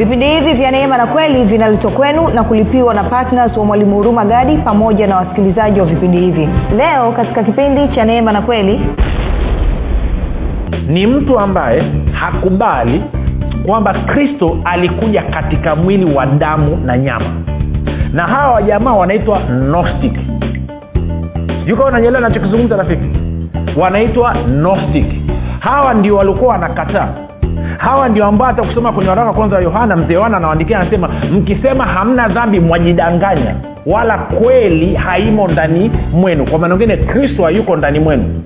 vipindi hivi vya neema na kweli vinaletwa kwenu na kulipiwa na ptns wa mwalimu huruma gadi pamoja na wasikilizaji wa vipindi hivi. Leo katika kipindi cha neema na kweli ni mtu ambaye hakubali kwamba kristo alikuja katika mwili wa damu na nyama. Na hawa wajamaa wanaitwa gnostic. Yuko unanyelewa nachokizungumza rafiki? Wanaitwa gnostic. Hawa ndio walikuwa wanakataa hawa ndio ambao hata kusoma kwenye waraka kwanza wa yohana mzee yohana anawandikia anasema mkisema hamna dhambi mwajidanganya wala kweli haimo ndani mwenu. Kwa maana ngine kristo hayuko ndani mwenu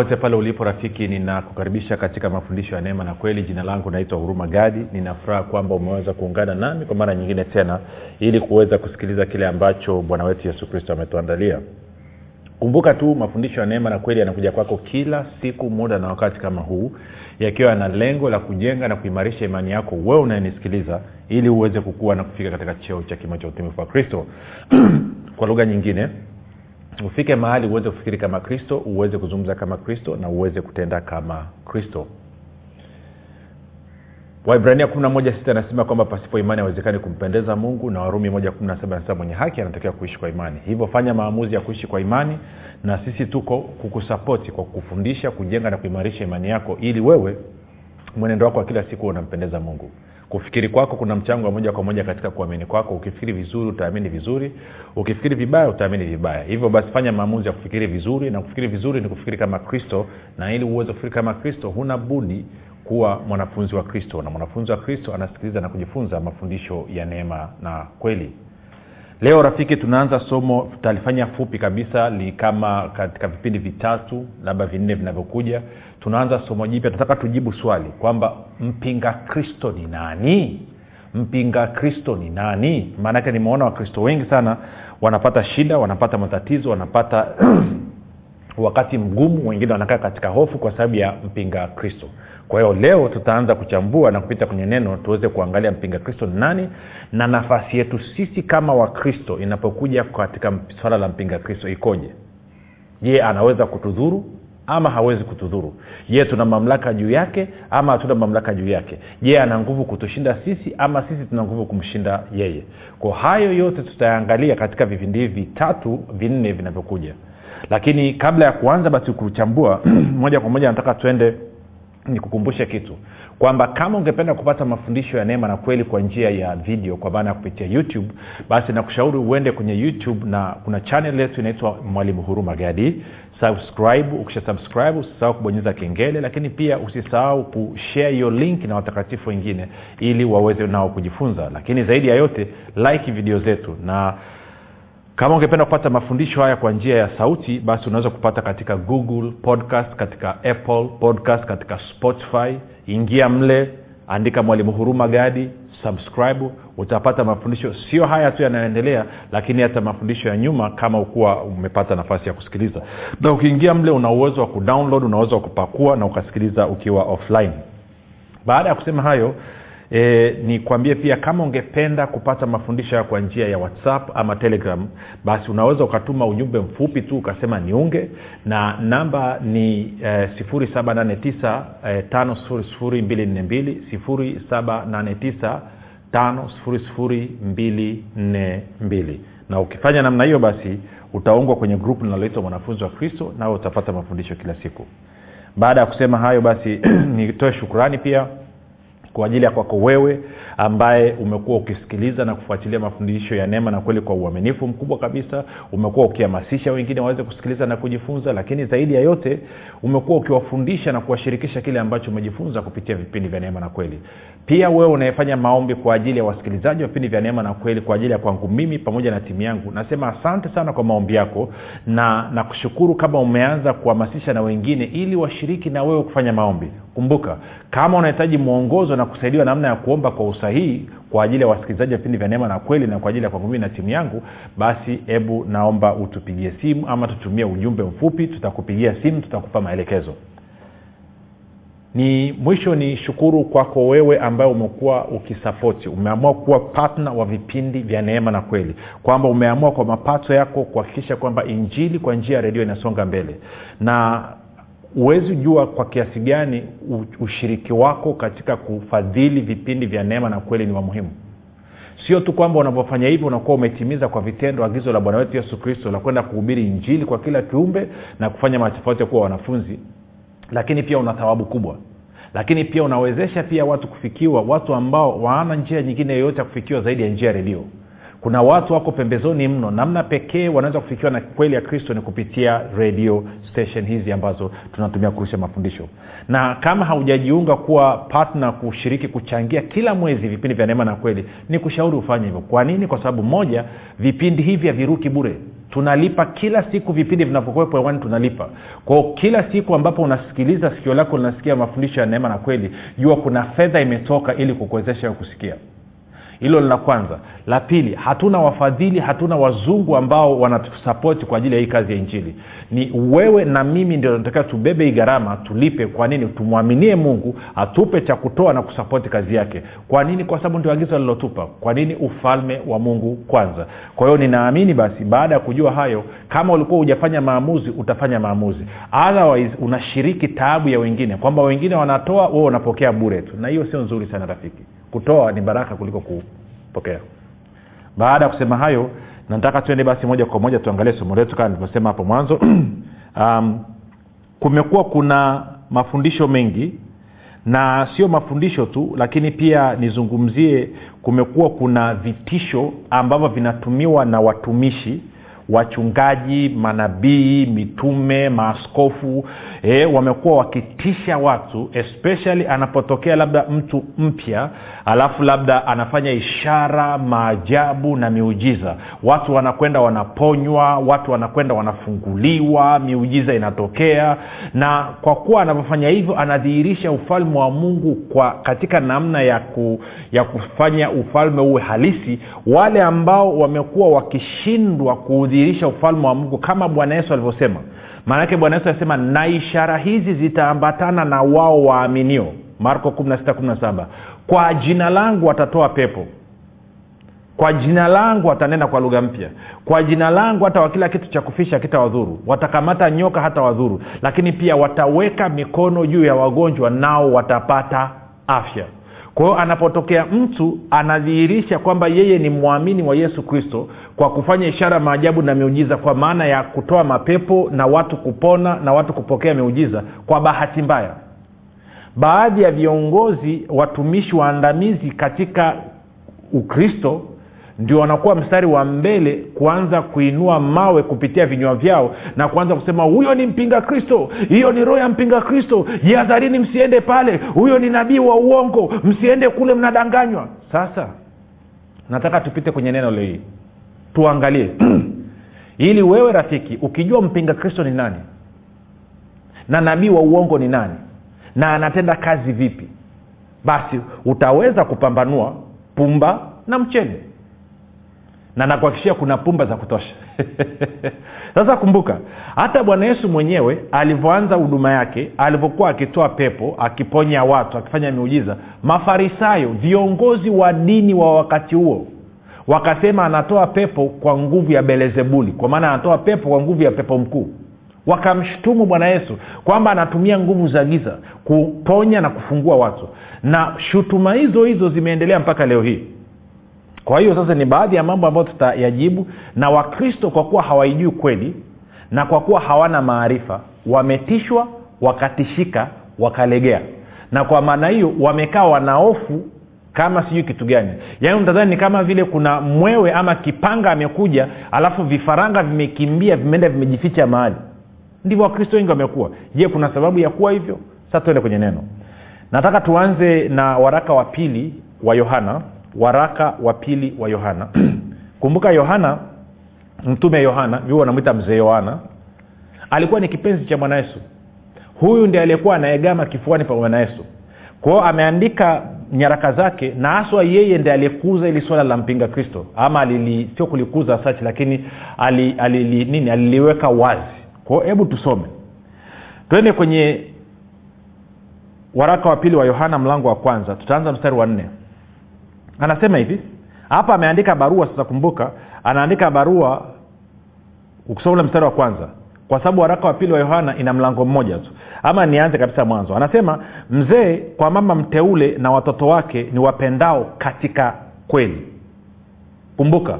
popote pale ulipo rafiki ninakukaribisha katika mafundisho ya neema na kweli. Jina langu naitwa huruma gadi. Ninafuraha kwamba umeweza kuungana nami kwa mara nyingine tena ili kuweza kusikiliza kile ambacho bwana wetu yesu kristo ametuandalia. Kumbuka tu mafundisho ya neema na kweli yanakuja kwako kila siku muda na wakati kama huu yakiwa yana lengo la kujenga na kuimarisha imani yako wewe unayenisikiliza ili uweze kukua na kufika katika cheo cha kimo cha utumifu wa kristo. Kwa lugha nyingine ufike mahali uweze kufikiri kama kristo uweze kuzungumza kama kristo na uweze kutenda kama kristo. Waibrania kumi na moja sita anasema kwamba pasipo imani hawezekani kumpendeza mungu na warumi moja kumi na saba anasema mwenye haki anatakiwa kuishi kwa imani. Hivyo fanya maamuzi ya kuishi kwa imani na sisi tuko kukusapoti kwa kufundisha kujenga na kuimarisha imani yako ili wewe mwenendo wako wa kila siku unampendeza mungu kufikiri kwako kuna mchango wa moja kwa moja katika kuamini kwako. Ukifikiri vizuri utaamini vizuri. Ukifikiri vibaya utaamini vibaya. Hivyo basi fanya maamuzi ya kufikiri vizuri na kufikiri vizuri ni kufikiri kama kristo na ili uweze kufikiri kama kristo huna budi kuwa mwanafunzi wa kristo na mwanafunzi wa kristo anasikiliza na kujifunza mafundisho ya neema na kweli. Leo rafiki tunaanza somo tutalifanya fupi kabisa ni kama katika vipindi vitatu labda vinne vinavyokuja tunaanza somo jipya tunataka tujibu swali kwamba mpinga kristo ni nani? Mpinga kristo ni nani? Maanake nimeona wakristo wengi sana wanapata shida wanapata matatizo wanapata wakati mgumu wengine wanakaa katika hofu kwa sababu ya mpinga kristo. Kwa hiyo leo tutaanza kuchambua na kupita kwenye neno tuweze kuangalia mpinga kristo ni nani na nafasi yetu sisi kama wakristo inapokuja katika swala la mpinga kristo ikoje? Je anaweza kutudhuru ama hawezi kutudhuru. Je tuna mamlaka juu yake ama hatuna mamlaka juu yake? Je ana nguvu kutushinda sisi ama sisi tuna nguvu kumshinda yeye? Kwa hayo yote tutayaangalia katika vipindi hivi vitatu vinne vinavyokuja. Lakini kabla ya kuanza basi kuchambua moja kwa moja nataka twende nikukumbushe kitu. Kwamba kama ungependa kupata mafundisho ya neema na kweli kwa njia ya video kwa maana ya kupitia youtube basi nakushauri uende kwenye youtube na kuna chanel yetu inaitwa mwalimu huruma gadi subscribe ukisha subscribe usisahau kubonyeza kengele lakini pia usisahau kushare hiyo link na watakatifu wengine ili waweze nao kujifunza. Lakini zaidi ya yote like video zetu. Na kama ungependa kupata mafundisho haya kwa njia ya sauti basi unaweza kupata katika google podcast katika apple podcast katika spotify. Ingia mle andika mwalimu huruma gadi subscribe utapata mafundisho. Sio haya tu yanayoendelea lakini hata mafundisho ya nyuma kama ukuwa umepata nafasi ya kusikiliza. Na ukiingia mle una uwezo wa kudownload una uwezo wa kupakua na ukasikiliza ukiwa offline. Baada ya kusema hayo e, nikwambie pia kama ungependa kupata mafundisho ya kwa njia ya whatsapp ama telegram basi unaweza ukatuma ujumbe mfupi tu ukasema niunge na namba ni e, 789 e, 5242 789 5242 na ukifanya namna hiyo basi utaungwa kwenye grupu linaloitwa mwanafunzi wa kristo nawe utapata mafundisho kila siku. Baada ya kusema hayo basi nitoe shukurani pia kwa ajili ya kwako wewe ambaye umekuwa ukisikiliza na kufuatilia mafundisho ya neema na kweli kwa uaminifu mkubwa kabisa umekuwa ukihamasisha wengine waweze kusikiliza na kujifunza lakini zaidi ya yote umekuwa ukiwafundisha na kuwashirikisha kile ambacho umejifunza kupitia vipindi vya neema na kweli. Pia wewe unayefanya maombi kwa ajili ya wasikilizaji wa vipindi vya neema na kweli kwa ajili ya kwangu mimi pamoja na timu yangu nasema asante sana kwa maombi yako na nakushukuru kama umeanza kuhamasisha na wengine ili washiriki na wewe kufanya maombi. Kumbuka kama unahitaji mwongozo na kusaidiwa namna ya kuomba kwa usahihi kwa ajili ya wasikilizaji wa vipindi vya neema na kweli na kwa ajili ya kwangu mimi na timu yangu basi hebu naomba utupigie simu ama tutumie ujumbe mfupi tutakupigia simu tutakupa maelekezo. Ni mwisho ni shukuru kwako wewe ambaye umekuwa ukisapoti. Umeamua kuwa patna wa vipindi vya neema na kweli. Kwamba umeamua kwa mapato yako kuhakikisha kwamba injili kwa njia ya redio inasonga mbele. Na huwezi jua kwa kiasi gani ushiriki wako katika kufadhili vipindi vya neema na kweli ni wa muhimu. Sio tu kwamba unavyofanya hivyo unakuwa umetimiza kwa vitendo agizo la bwana wetu yesu kristo la kwenda kuhubiri injili kwa kila kiumbe na kufanya matofauti kuwa wanafunzi. Lakini pia una thawabu kubwa. Lakini pia unawezesha pia watu kufikiwa watu ambao waana njia nyingine yoyote ya kufikiwa zaidi ya njia ya redio kuna watu wako pembezoni mno. Namna pekee wanaweza kufikiwa na kweli ya kristo ni kupitia radio station hizi ambazo tunatumia kurusha mafundisho. Na kama haujajiunga kuwa partner kushiriki kuchangia kila mwezi vipindi vya neema na kweli ni kushauri ufanye hivyo. Kwa nini? Kwa sababu moja vipindi hivi haviruki bure. Tunalipa kila siku vipindi vinavyokuwepo hewani tunalipa. Kwao kila siku ambapo unasikiliza sikio lako linasikia mafundisho ya neema na kweli jua kuna fedha imetoka ili kukuwezesha kusikia hilo la kwanza. La pili hatuna wafadhili hatuna wazungu ambao wanatusapoti kwa ajili ya hii kazi ya injili. Ni wewe na mimi ndio natakiwa tubebe hii gharama tulipe. Kwa nini? Tumwaminie mungu atupe cha kutoa na kusapoti kazi yake. Kwa nini? Kwa sababu ndio agizo alilotupa. Kwa nini? Ufalme wa mungu kwanza. Kwa hiyo ninaamini basi baada ya kujua hayo kama ulikuwa hujafanya maamuzi utafanya maamuzi. Otherwise unashiriki taabu ya wengine. Kwamba wengine wanatoa wewe unapokea bure tu. Na hiyo sio nzuri sana rafiki kutoa ni baraka kuliko kupokea. Baada ya kusema hayo nataka tuende basi moja kwa moja tuangalie somo letu kama nilivyosema hapo mwanzo. Um, kumekuwa kuna mafundisho mengi na sio mafundisho tu lakini pia nizungumzie kumekuwa kuna vitisho ambavyo vinatumiwa na watumishi wachungaji manabii mitume maaskofu e, wamekuwa wakitisha watu especially anapotokea labda mtu mpya alafu labda anafanya ishara maajabu na miujiza. Watu wanakwenda wanaponywa watu wanakwenda wanafunguliwa miujiza inatokea. Na kwa kuwa anavyofanya hivyo anadhihirisha ufalme wa mungu kwa katika namna ya, ku, ya kufanya ufalme uwe halisi. Wale ambao wamekuwa wakishindwa kuudhihirisha ufalme wa mungu kama bwana yesu alivyosema. Maanake bwana yesu alisema na ishara hizi zitaambatana na wao waaminio. Marko 1617 kwa jina langu watatoa pepo. Kwa jina langu watanena kwa lugha mpya. Kwa jina langu hata wakila kitu cha kufisha kitawadhuru watakamata nyoka hata wadhuru lakini pia wataweka mikono juu ya wagonjwa nao watapata afya. Kwa hiyo anapotokea mtu anadhihirisha kwamba yeye ni mwamini wa yesu kristo kwa kufanya ishara maajabu na miujiza kwa maana ya kutoa mapepo na watu kupona na watu kupokea miujiza kwa bahati mbaya baadhi ya viongozi watumishi waandamizi katika ukristo ndio wanakuwa mstari wa mbele kuanza kuinua mawe kupitia vinywa vyao na kuanza kusema huyo ni mpinga kristo hiyo ni roho ya mpinga kristo jihadharini msiende pale huyo ni nabii wa uongo msiende kule mnadanganywa. Sasa nataka tupite kwenye neno leo hii. Tuangalie. Ili wewe rafiki ukijua mpinga kristo ni nani na nabii wa uongo ni nani na anatenda kazi vipi basi utaweza kupambanua pumba na mchele. Na nakuhakikishia kuna pumba za kutosha. Sasa kumbuka hata bwana yesu mwenyewe alivyoanza huduma yake alivyokuwa akitoa pepo akiponya watu akifanya miujiza mafarisayo viongozi wa dini wa wakati huo wakasema anatoa pepo kwa nguvu ya belezebuli kwa maana anatoa pepo kwa nguvu ya pepo mkuu wakamshutumu bwana yesu kwamba anatumia nguvu za giza kuponya na kufungua watu na shutuma hizo hizo zimeendelea mpaka leo hii. Kwa hiyo sasa ni baadhi ya mambo ambayo tutayajibu na wakristo kwa kuwa hawaijui kweli na kwa kuwa hawana maarifa wametishwa wakatishika wakalegea. Na kwa maana hiyo wamekaa wanaofu kama sijui kitu gani. Yaani mtadhani ni kama vile kuna mwewe ama kipanga amekuja alafu vifaranga vimekimbia vimeenda vimejificha mahali ndivyo wakristo wengi wamekuwa. Je kuna sababu ya kuwa hivyo? Sasa tuende kwenye neno. Nataka tuanze na waraka wa pili wa yohana. Waraka wa pili wa yohana. Kumbuka yohana mtume yohana viu wanamwita mzee yohana alikuwa ni kipenzi cha bwana yesu. Huyu ndi aliyekuwa anaegama kifuani pa bwana yesu. Kwao ameandika nyaraka zake na haswa yeye ndi aliyekuza ili swala la mpinga kristo. Ama sio kulikuza sachi lakini alili, alili, nini aliliweka wazi kwao hebu tusome. Twende kwenye waraka wa pili wa yohana mlango wa kwanza. Tutaanza mstari wa nne. Anasema hivi hapa ameandika barua sasa kumbuka anaandika barua ukisoma ule mstari wa kwanza kwa sababu waraka wa pili wa yohana ina mlango mmoja tu. Ama nianze kabisa mwanzo. Anasema mzee kwa mama mteule na watoto wake ni wapendao katika kweli. Kumbuka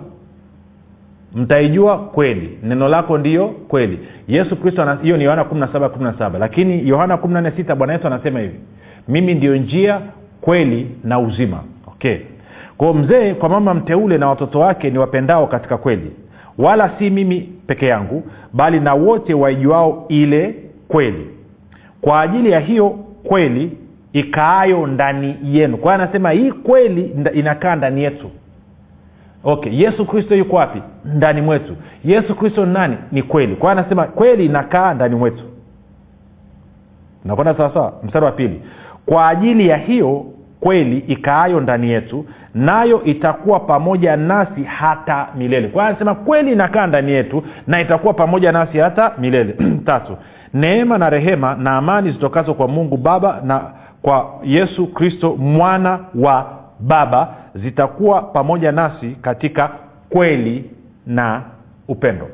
mtaijua kweli. Neno lako ndiyo kweli. Yesu kristo hiyo ni yohana 17 17 lakini yohana 146 bwana yesu anasema hivi. Mimi ndio njia kweli na uzima. Okay. Kwao mzee kwa mama mteule na watoto wake ni wapendao katika kweli. Wala si mimi peke yangu bali na wote waijuao ile kweli. Kwa ajili ya hiyo kweli ikaayo ndani yenu. Kwa anasema hii kweli inakaa ndani yetu okay yesu kristo yuko wapi? Ndani mwetu. Yesu kristo nani? Ni kweli. Kwa anasema kweli inakaa ndani mwetu. Nakwenda sawasawa mstari wa pili. Kwa ajili ya hiyo kweli ikaayo ndani yetu nayo itakuwa pamoja nasi hata milele. Kwa anasema kweli inakaa ndani yetu na itakuwa pamoja nasi hata milele. Tatu. Neema na rehema na amani zitokazo kwa mungu baba na kwa yesu kristo mwana wa baba zitakuwa pamoja nasi katika kweli na upendo.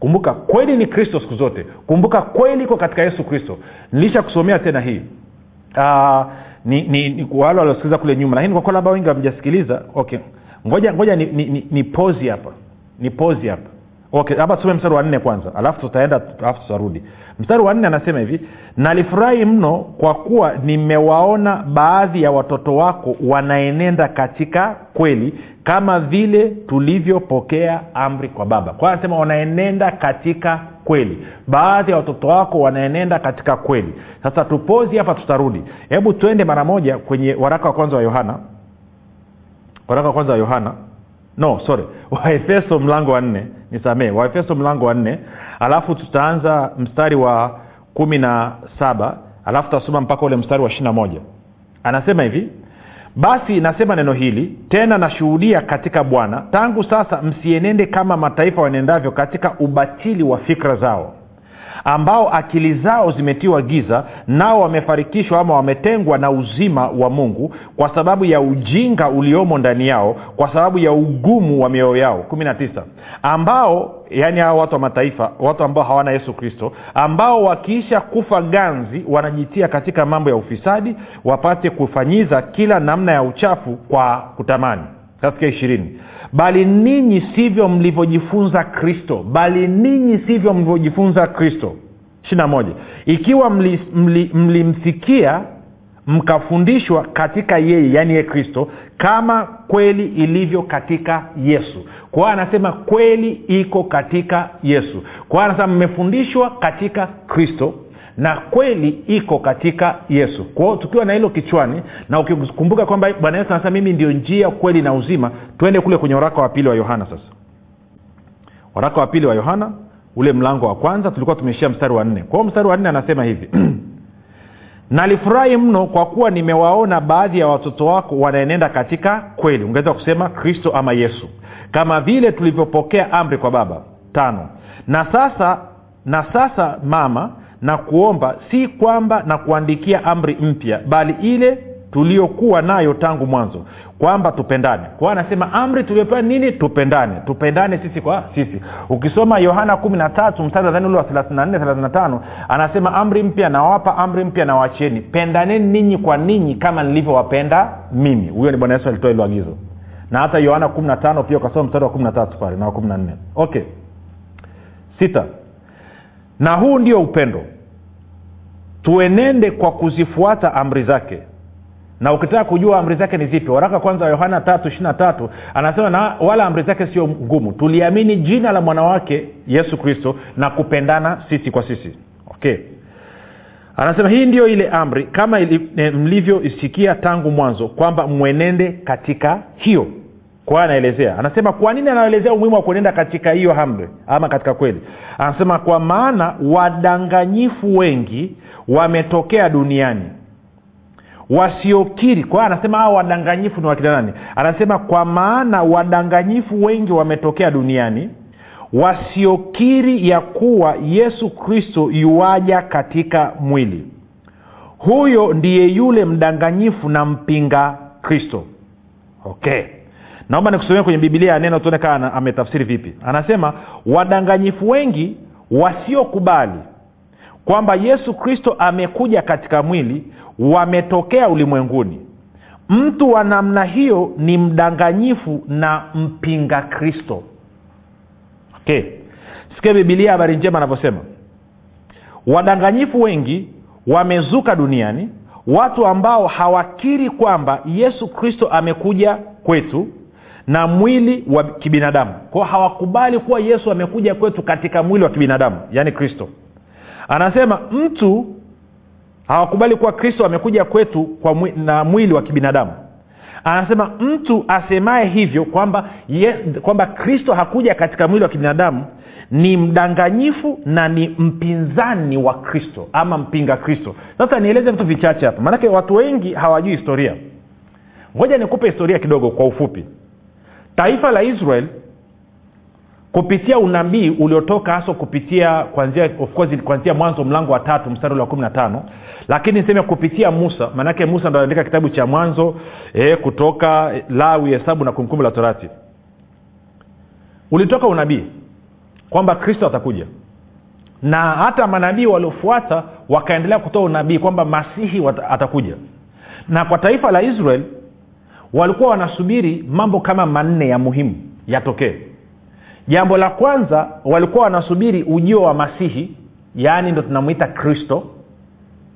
Kumbuka kweli ni kristo siku zote. Kumbuka kweli iko katika yesu kristo. Nilishakusomea tena hii. Uh, ni, ni, ni wale waliosikiliza kule nyuma. Lakini kwa kuwa labda wengi wamejasikiliza okay. Ngoja ngoja ni, ni, ni, ni pozi hapa. Ni pozi hapa okay hapa tusome mstari wa nne kwanza. Alafu tutaenda alafu tutarudi. Mstari wa nne anasema hivi nalifurahi mno kwa kuwa nimewaona baadhi ya watoto wako wanaenenda katika kweli kama vile tulivyopokea amri kwa baba. Kwa anasema wanaenenda katika kweli. Baadhi ya watoto wako wanaenenda katika kweli. Sasa tupozi hapa tutarudi. Hebu twende mara moja kwenye waraka wa kwanza wa yohana. Waraka wa kwanza wa yohana. No sorry. Waefeso mlango wa nne nisamee waefeso mlango wa nne. Alafu tutaanza mstari wa kumi na saba. Alafu tutasoma mpaka ule mstari wa ishiri na moja. Anasema hivi basi nasema neno hili tena nashuhudia katika bwana tangu sasa msienende kama mataifa wanendavyo katika ubatili wa fikra zao ambao akili zao zimetiwa giza nao wamefarikishwa ama wametengwa na uzima wa mungu kwa sababu ya ujinga uliomo ndani yao kwa sababu ya ugumu wa mioyo yao. Kumi na tisa. Ambao yaani hao watu wa mataifa watu ambao hawana yesu kristo ambao wakiisha kufa ganzi wanajitia katika mambo ya ufisadi wapate kufanyiza kila namna ya uchafu kwa kutamani. Katika ishirini bali ninyi sivyo mlivyojifunza kristo. Bali ninyi sivyo mlivyojifunza kristo. Ishirina moja. Ikiwa mlimsikia mli, mli mkafundishwa katika yeye yaani ye kristo kama kweli ilivyo katika yesu. Kwa anasema kweli iko katika yesu. Kwa anasema mmefundishwa katika kristo na kweli iko katika yesu. Kwao tukiwa na hilo kichwani na ukikumbuka kwamba bwana yesu anasema mimi ndio njia kweli na uzima twende kule kwenye waraka wa pili wa yohana sasa. Waraka wa pili wa yohana ule mlango wa kwanza tulikuwa tumeishia mstari wa nne. Kwao mstari wa nne anasema hivi nalifurahi mno kwa kuwa nimewaona baadhi ya watoto wako wanaenenda katika kweli. Ungeweza kusema kristo ama yesu. Kama vile tulivyopokea amri kwa baba tano. Na sasa na sasa mama na kuomba si kwamba na kuandikia amri mpya bali ile tuliokuwa nayo tangu mwanzo kwamba tupendane. Kwa anasema amri tuliopewa nini? Tupendane. Tupendane sisi kwa sisi. Ukisoma yohana kumi na tatu mstari nadhani ule wa thelathini na nne thelathini tano anasema amri mpya nawapa amri mpya nawachieni pendaneni ninyi kwa ninyi kama nilivyowapenda mimi. Huyo ni bwana yesu alitoa hilo agizo. Na hata yohana kumi na tano pia ukasoma mstari wa kumi na tatu pale na wa kumi na nne. Okay. Sita. Na huu ndio upendo tuenende kwa kuzifuata amri zake. Na ukitaka kujua amri zake ni zipi waraka kwanza wa yohana tatu ishiri tatu anasema na wala amri zake sio ngumu. Tuliamini jina la mwanawake yesu kristo na kupendana sisi kwa sisi. Okay. Anasema hii ndiyo ile amri kama mlivyoisikia tangu mwanzo kwamba mwenende katika hiyo kwa anaelezea. Anasema kwa nini anaelezea umuhimu wa kuenenda katika hiyo amri ama katika kweli? Anasema kwa maana wadanganyifu wengi wametokea duniani wasiokiri. Kwa anasema hao wadanganyifu ni wakina nani? Anasema kwa maana wadanganyifu wengi wametokea duniani wasiokiri ya kuwa yesu kristo yuwaja katika mwili. Huyo ndiye yule mdanganyifu na mpinga kristo. Okay naomba nikusomea kwenye bibilia yaneno tuone kaa ametafsiri vipi. Anasema wadanganyifu wengi wasiokubali kwamba yesu kristo amekuja katika mwili wametokea ulimwenguni. Mtu wa namna hiyo ni mdanganyifu na mpinga kristo. Okay. Sikia bibilia habari njema anavyosema. Wadanganyifu wengi wamezuka duniani watu ambao hawakiri kwamba yesu kristo amekuja kwetu na mwili wa kibinadamu. Kwao hawakubali kuwa yesu amekuja kwetu katika mwili wa kibinadamu yaani kristo. Anasema mtu hawakubali kuwa kristo amekuja kwetu kwa mwi, na mwili wa kibinadamu. Anasema mtu asemaye hivyo kwamba kwamba kristo hakuja katika mwili wa kibinadamu ni mdanganyifu na ni mpinzani wa kristo ama mpinga kristo. Sasa nieleze vitu vichache hapa maanake watu wengi hawajui historia. Ngoja nikupe historia kidogo kwa ufupi taifa la israel kupitia unabii uliotoka haswa kupitia kwanzia of course kuanzia mwanzo mlango wa tatu mstari wa kumi na tano. Lakini niseme kupitia musa maanake musa ndo anaandika kitabu cha mwanzo e, kutoka lawi hesabu na kumkumbu la torati. Ulitoka unabii kwamba kristo atakuja. Na hata manabii waliofuata wakaendelea kutoa unabii kwamba masihi atakuja. Na kwa taifa la israel walikuwa wanasubiri mambo kama manne ya muhimu yatokee. Jambo la kwanza walikuwa wanasubiri ujio wa masihi yaani ndo tunamwita kristo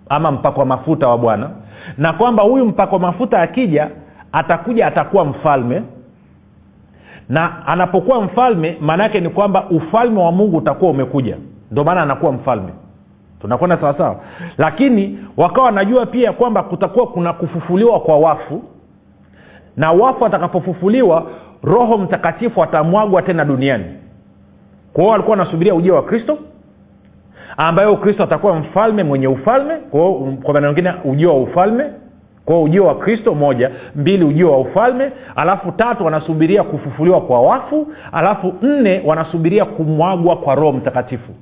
ama mpako wa mafuta wa bwana na kwamba huyu mpako wa mafuta akija atakuja atakuwa mfalme. Na anapokuwa mfalme maana yake ni kwamba ufalme wa mungu utakuwa umekuja. Ndio maana anakuwa mfalme. Tunakwenda sawasawa lakini wakawa wanajua pia kwamba kutakuwa kuna kufufuliwa kwa wafu na wafu atakapofufuliwa roho mtakatifu atamwagwa tena duniani. Kwa walikuwa wanasubiria ujio wa kristo ambayo kristo atakuwa mfalme mwenye ufalme. Kwa maneno mengine ujio wa ufalme. Kwa ujio wa kristo moja. Mbili ujio wa ufalme. Alafu tatu wanasubiria kufufuliwa kwa wafu. Alafu nne wanasubiria kumwagwa kwa roho mtakatifu.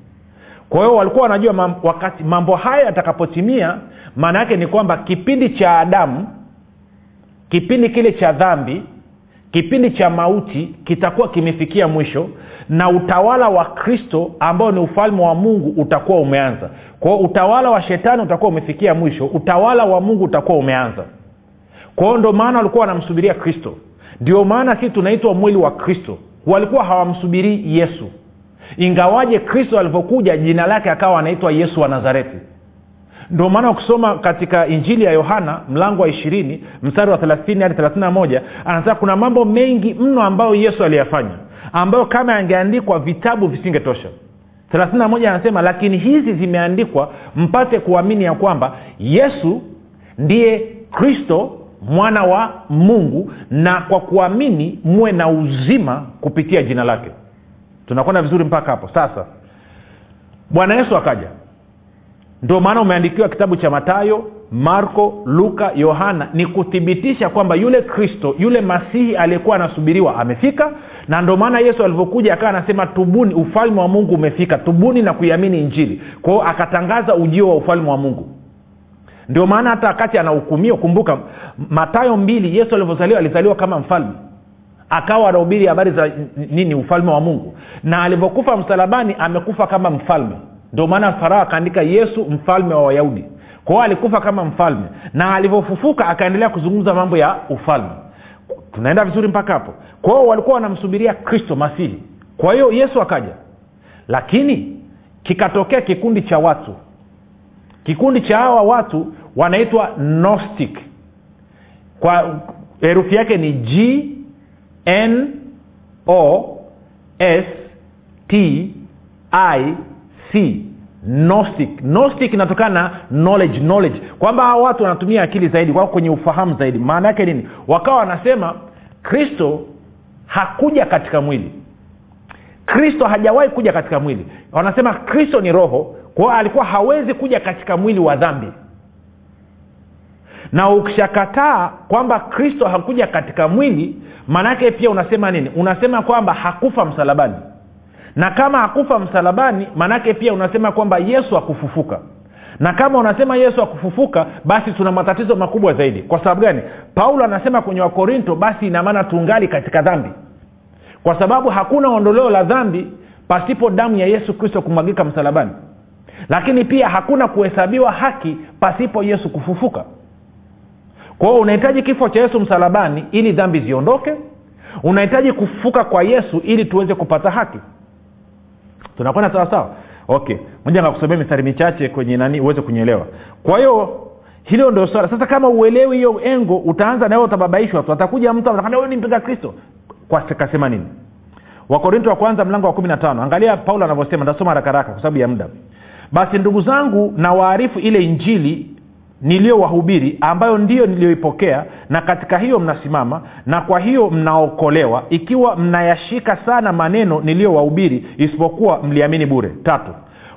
Kwa hiyo walikuwa wanajua mam, wakati mambo haya yatakapotimia maana yake ni kwamba kipindi cha adamu kipindi kile cha dhambi kipindi cha mauti kitakuwa kimefikia mwisho na utawala wa kristo ambao ni ufalme wa mungu utakuwa umeanza. Kwao utawala wa shetani utakuwa umefikia mwisho utawala wa mungu utakuwa umeanza. Kwao ndo maana walikuwa wanamsubiria kristo. Ndio maana sisi tunaitwa mwili wa kristo. Walikuwa hawamsubirii yesu. Ingawaje kristo alivyokuja jina lake akawa anaitwa yesu wa nazareti ndio maana ukisoma katika injili ya yohana mlango wa ishirini mstari wa thelathini hadi thelathini moja anasema kuna mambo mengi mno ambayo yesu aliyafanya ambayo kama yangeandikwa vitabu visingetosha. Thelathini moja anasema lakini hizi zimeandikwa mpate kuamini ya kwamba yesu ndiye kristo mwana wa mungu na kwa kuamini muwe na uzima kupitia jina lake. Tunakwenda vizuri mpaka hapo. Sasa bwana yesu akaja ndio maana umeandikiwa kitabu cha matayo marko luka yohana. Ni kuthibitisha kwamba yule kristo yule masihi aliyekuwa anasubiriwa amefika na ndio maana yesu alivyokuja akawa anasema tubuni ufalme wa mungu umefika. Tubuni na kuiamini injili. Kwao akatangaza ujio wa ufalme wa mungu. Ndio maana hata wakati anahukumiwa kumbuka matayo mbili yesu alivyozaliwa alizaliwa kama mfalme. Akawa anahubiri habari za nini ufalme wa mungu. Na alivyokufa msalabani amekufa kama mfalme ndio maana farao akaandika yesu mfalme wa wayahudi. Kwao alikufa kama mfalme. Na alivyofufuka akaendelea kuzungumza mambo ya ufalme. Tunaenda vizuri mpaka hapo. Kwao walikuwa wanamsubiria kristo masihi kwa hiyo yesu akaja. Lakini kikatokea kikundi cha watu. Kikundi cha hawa watu wanaitwa gnostic. Kwa herufi yake ni g n o s t i c gnostic. Gnostic inatokana na knowledge knowledge. Kwamba hawa watu wanatumia akili zaidi wako kwenye ufahamu zaidi. Maana yake nini? Wakawa wanasema kristo hakuja katika mwili. Kristo hajawahi kuja katika mwili. Wanasema kristo ni roho kwao alikuwa hawezi kuja katika mwili wa dhambi. Na ukishakataa kwamba kristo hakuja katika mwili maanaake pia unasema nini? Unasema kwamba hakufa msalabani na kama hakufa msalabani maanaake pia unasema kwamba yesu akufufuka na kama unasema yesu akufufuka basi tuna matatizo makubwa zaidi. Kwa sababu gani? Paulo anasema kwenye wakorinto basi inamaana tungali katika dhambi. Kwa sababu hakuna ondoleo la dhambi pasipo damu ya yesu kristo kumwagika msalabani. Lakini pia hakuna kuhesabiwa haki pasipo yesu kufufuka. Kwa unahitaji kifo cha yesu msalabani ili dhambi ziondoke. Unahitaji kufufuka kwa yesu ili tuweze kupata haki tunakwenda sawasawa okay. Moja ngakusomea mistari michache kwenye nani uweze kunyelewa kwa hiyo hilo ndio swala. Sasa kama uelewi hiyo engo utaanza nawe utababaishwa tu. Atakuja mtu atakwambia ni mpinga kristo. Kasema nini? Wakorinto wa kwanza mlango wa kumi na tano. Angalia paulo anavyosema ntasoma harakaraka kwa sababu ya muda. Basi ndugu zangu na waarifu ile injili niliyowahubiri ambayo ndiyo niliyoipokea na katika hiyo mnasimama na kwa hiyo mnaokolewa ikiwa mnayashika sana maneno niliyowahubiri isipokuwa mliamini bure. Tatu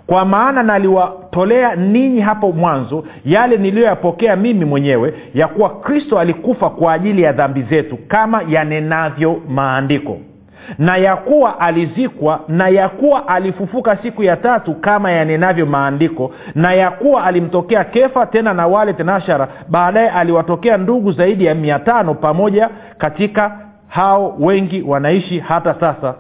kwa maana naliwatolea ninyi hapo mwanzo yale niliyoyapokea mimi mwenyewe ya kuwa kristo alikufa kwa ajili ya dhambi zetu kama yanenavyo maandiko na ya kuwa alizikwa na ya kuwa alifufuka siku ya tatu kama yanenavyo maandiko na ya kuwa alimtokea kefa tena na wale tenashara baadaye aliwatokea ndugu zaidi ya mia tano pamoja katika hao wengi wanaishi hata sasa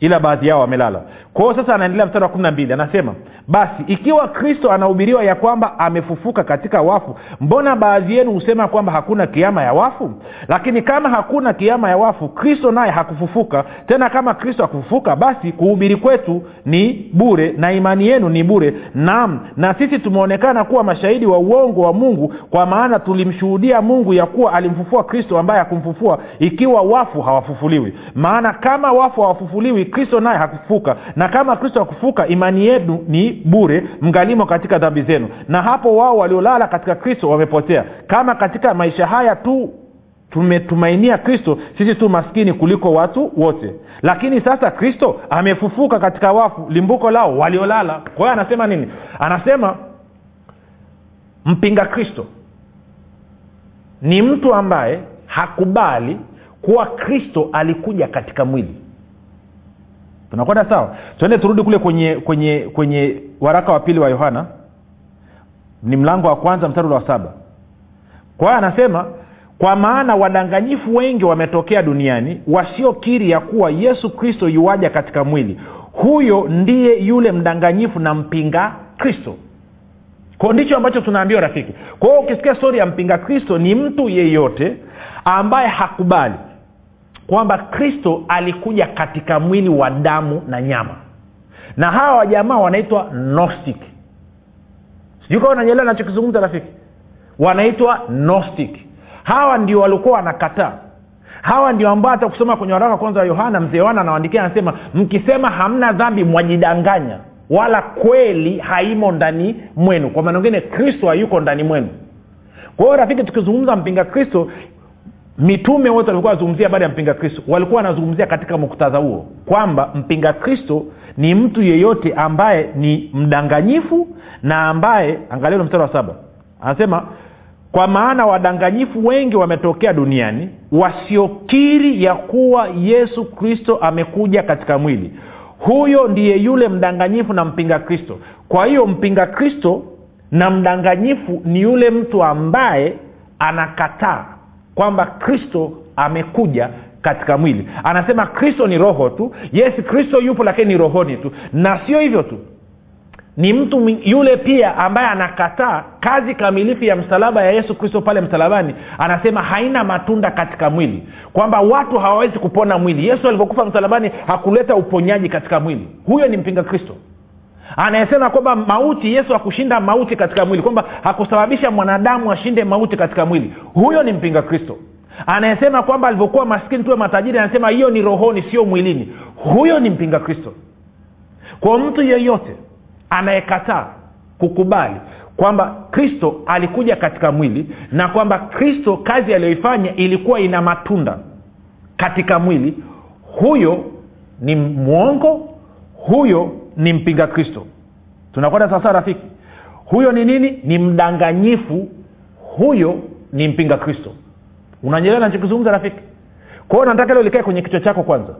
ila baadhi yao wamelala. Kwa hiyo sasa anaendelea mstari wa kumi na mbili anasema basi ikiwa kristo anahubiriwa ya kwamba amefufuka katika wafu mbona baadhi yenu husema kwamba hakuna kiama ya wafu? Lakini kama hakuna kiama ya wafu kristo naye hakufufuka. Tena kama kristo hakufufuka basi kuhubiri kwetu ni bure na imani yenu ni bure. Naam na sisi tumeonekana kuwa mashahidi wa uongo wa mungu kwa maana tulimshuhudia mungu ya kuwa alimfufua kristo ambaye hakumfufua ikiwa wafu hawafufuliwi. Maana kama wafu hawafufuliwi kristo naye hakufufuka. Na kama kristo hakufufuka imani yenu ni bure mgalimo katika dhambi zenu. Na hapo wao waliolala katika kristo wamepotea. Kama katika maisha haya tu tumetumainia kristo sisi tu maskini kuliko watu wote. Lakini sasa kristo amefufuka katika wafu limbuko lao waliolala. Kwa hiyo anasema nini? Anasema mpinga kristo ni mtu ambaye hakubali kuwa kristo alikuja katika mwili tunakwenda sawa? Tuende turudi kule kwenye kwenye kwenye waraka wa pili wa yohana. Ni mlango wa kwanza mstari wa saba. Kwa hiyo anasema kwa maana wadanganyifu wengi wametokea duniani wasiokiri ya kuwa yesu kristo yuwaja katika mwili. Huyo ndiye yule mdanganyifu na mpinga kristo. Ko ndicho ambacho tunaambiwa rafiki. Kwa hiyo ukisikia stori ya mpinga kristo ni mtu yeyote ambaye hakubali kwamba kristo alikuja katika mwili wa damu na nyama. Na hawa wajamaa wanaitwa gnostic. Sijui kawa nanyelewa nachokizungumza rafiki. Wanaitwa gnostic. Hawa ndio walikuwa wanakataa. Hawa ndio ambao hata kusoma kwenye waraka kwanza wa yohana mzee yohana anawandikia anasema mkisema hamna dhambi mwajidanganya wala kweli haimo ndani mwenu. Kwa maana ngine kristo hayuko ndani mwenu. Kwa hiyo rafiki tukizungumza mpinga kristo mitume wote walikuwa wanazungumzia habari ya mpinga kristo. Walikuwa wanazungumzia katika muktadha huo kwamba mpinga kristo ni mtu yeyote ambaye ni mdanganyifu na ambaye angalia mstari wa saba anasema kwa maana wadanganyifu wengi wametokea duniani wasiokiri ya kuwa yesu kristo amekuja katika mwili. Huyo ndiye yule mdanganyifu na mpinga kristo. Kwa hiyo mpinga kristo na mdanganyifu ni yule mtu ambaye anakataa kwamba kristo amekuja katika mwili. Anasema kristo ni roho tu. Yes kristo yupo lakini ni rohoni tu. Na sio hivyo tu. Ni mtu yule pia ambaye anakataa kazi kamilifu ya msalaba ya yesu kristo pale msalabani. Anasema haina matunda katika mwili. Kwamba watu hawawezi kupona mwili. Yesu alivyokufa msalabani hakuleta uponyaji katika mwili. Huyo ni mpinga kristo anayesema kwamba mauti yesu hakushinda mauti katika mwili kwamba hakusababisha mwanadamu ashinde mauti katika mwili. Huyo ni mpinga kristo. Anayesema kwamba alivyokuwa maskini tuwe matajiri anasema hiyo ni rohoni sio mwilini. Huyo ni mpinga kristo. Kwa mtu yeyote anayekataa kukubali kwamba kristo alikuja katika mwili na kwamba kristo kazi aliyoifanya ilikuwa ina matunda katika mwili huyo ni mwongo huyo ni mpinga kristo. Tunakwenda sawasawa rafiki? Huyo ni nini? Ni mdanganyifu. Huyo ni mpinga kristo. Unanyelewa nachokizungumza rafiki? Kwao nataka leo likae kwenye kichwa chako kwanza.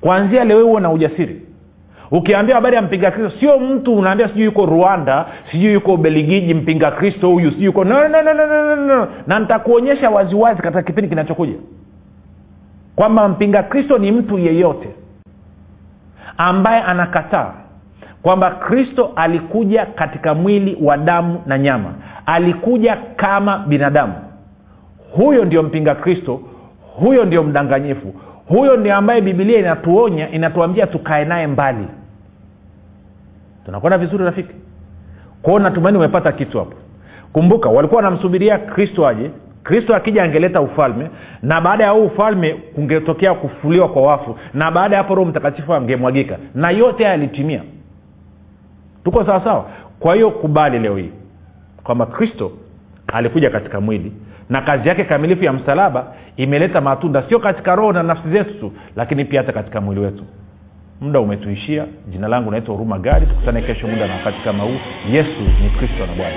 Kuanzia leo huo na ujasiri. Ukiambia habari ya mpinga kristo sio mtu unaambia sijui yuko rwanda sijui yuko ubeligiji mpinga kristo huyu sijui yuko no, no, no, no, no, no, no. na nitakuonyesha waziwazi katika kipindi kinachokuja. Kwamba mpinga kristo ni mtu yeyote ambaye anakataa kwamba kristo alikuja katika mwili wa damu na nyama alikuja kama binadamu. Huyo ndio mpinga kristo huyo ndio mdanganyifu huyo ndio ambaye bibilia inatuonya inatuambia tukae naye mbali. Tunakwenda vizuri rafiki? Kwao natumaini umepata kitu hapo. Kumbuka walikuwa wanamsubiria kristo aje kristo akija angeleta ufalme na baada ya huu ufalme kungetokea kufuliwa kwa wafu na baada ya hapo roho mtakatifu angemwagika. Na yote yalitimia. Tuko sawa sawa? Kwa hiyo kubali leo hii kwamba kristo alikuja katika mwili na kazi yake kamilifu ya msalaba imeleta matunda sio katika roho na nafsi zetu tu lakini pia hata katika mwili wetu. Muda umetuishia. Jina langu naitwa huruma gari tukutane kesho muda na wakati kama huu. Yesu ni kristo na bwana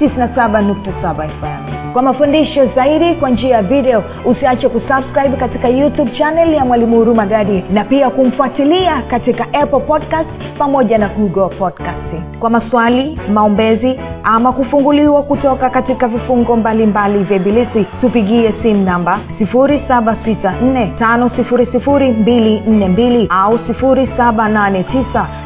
97.7 fm kwa mafundisho zaidi kwa njia ya video usiache kusubscribe katika youtube channel ya mwalimu huruma gadi na pia kumfuatilia katika apple podcast pamoja na google podcast. Kwa maswali maombezi ama kufunguliwa kutoka katika vifungo mbalimbali vya ibilisi tupigie simu namba 7645242 au 789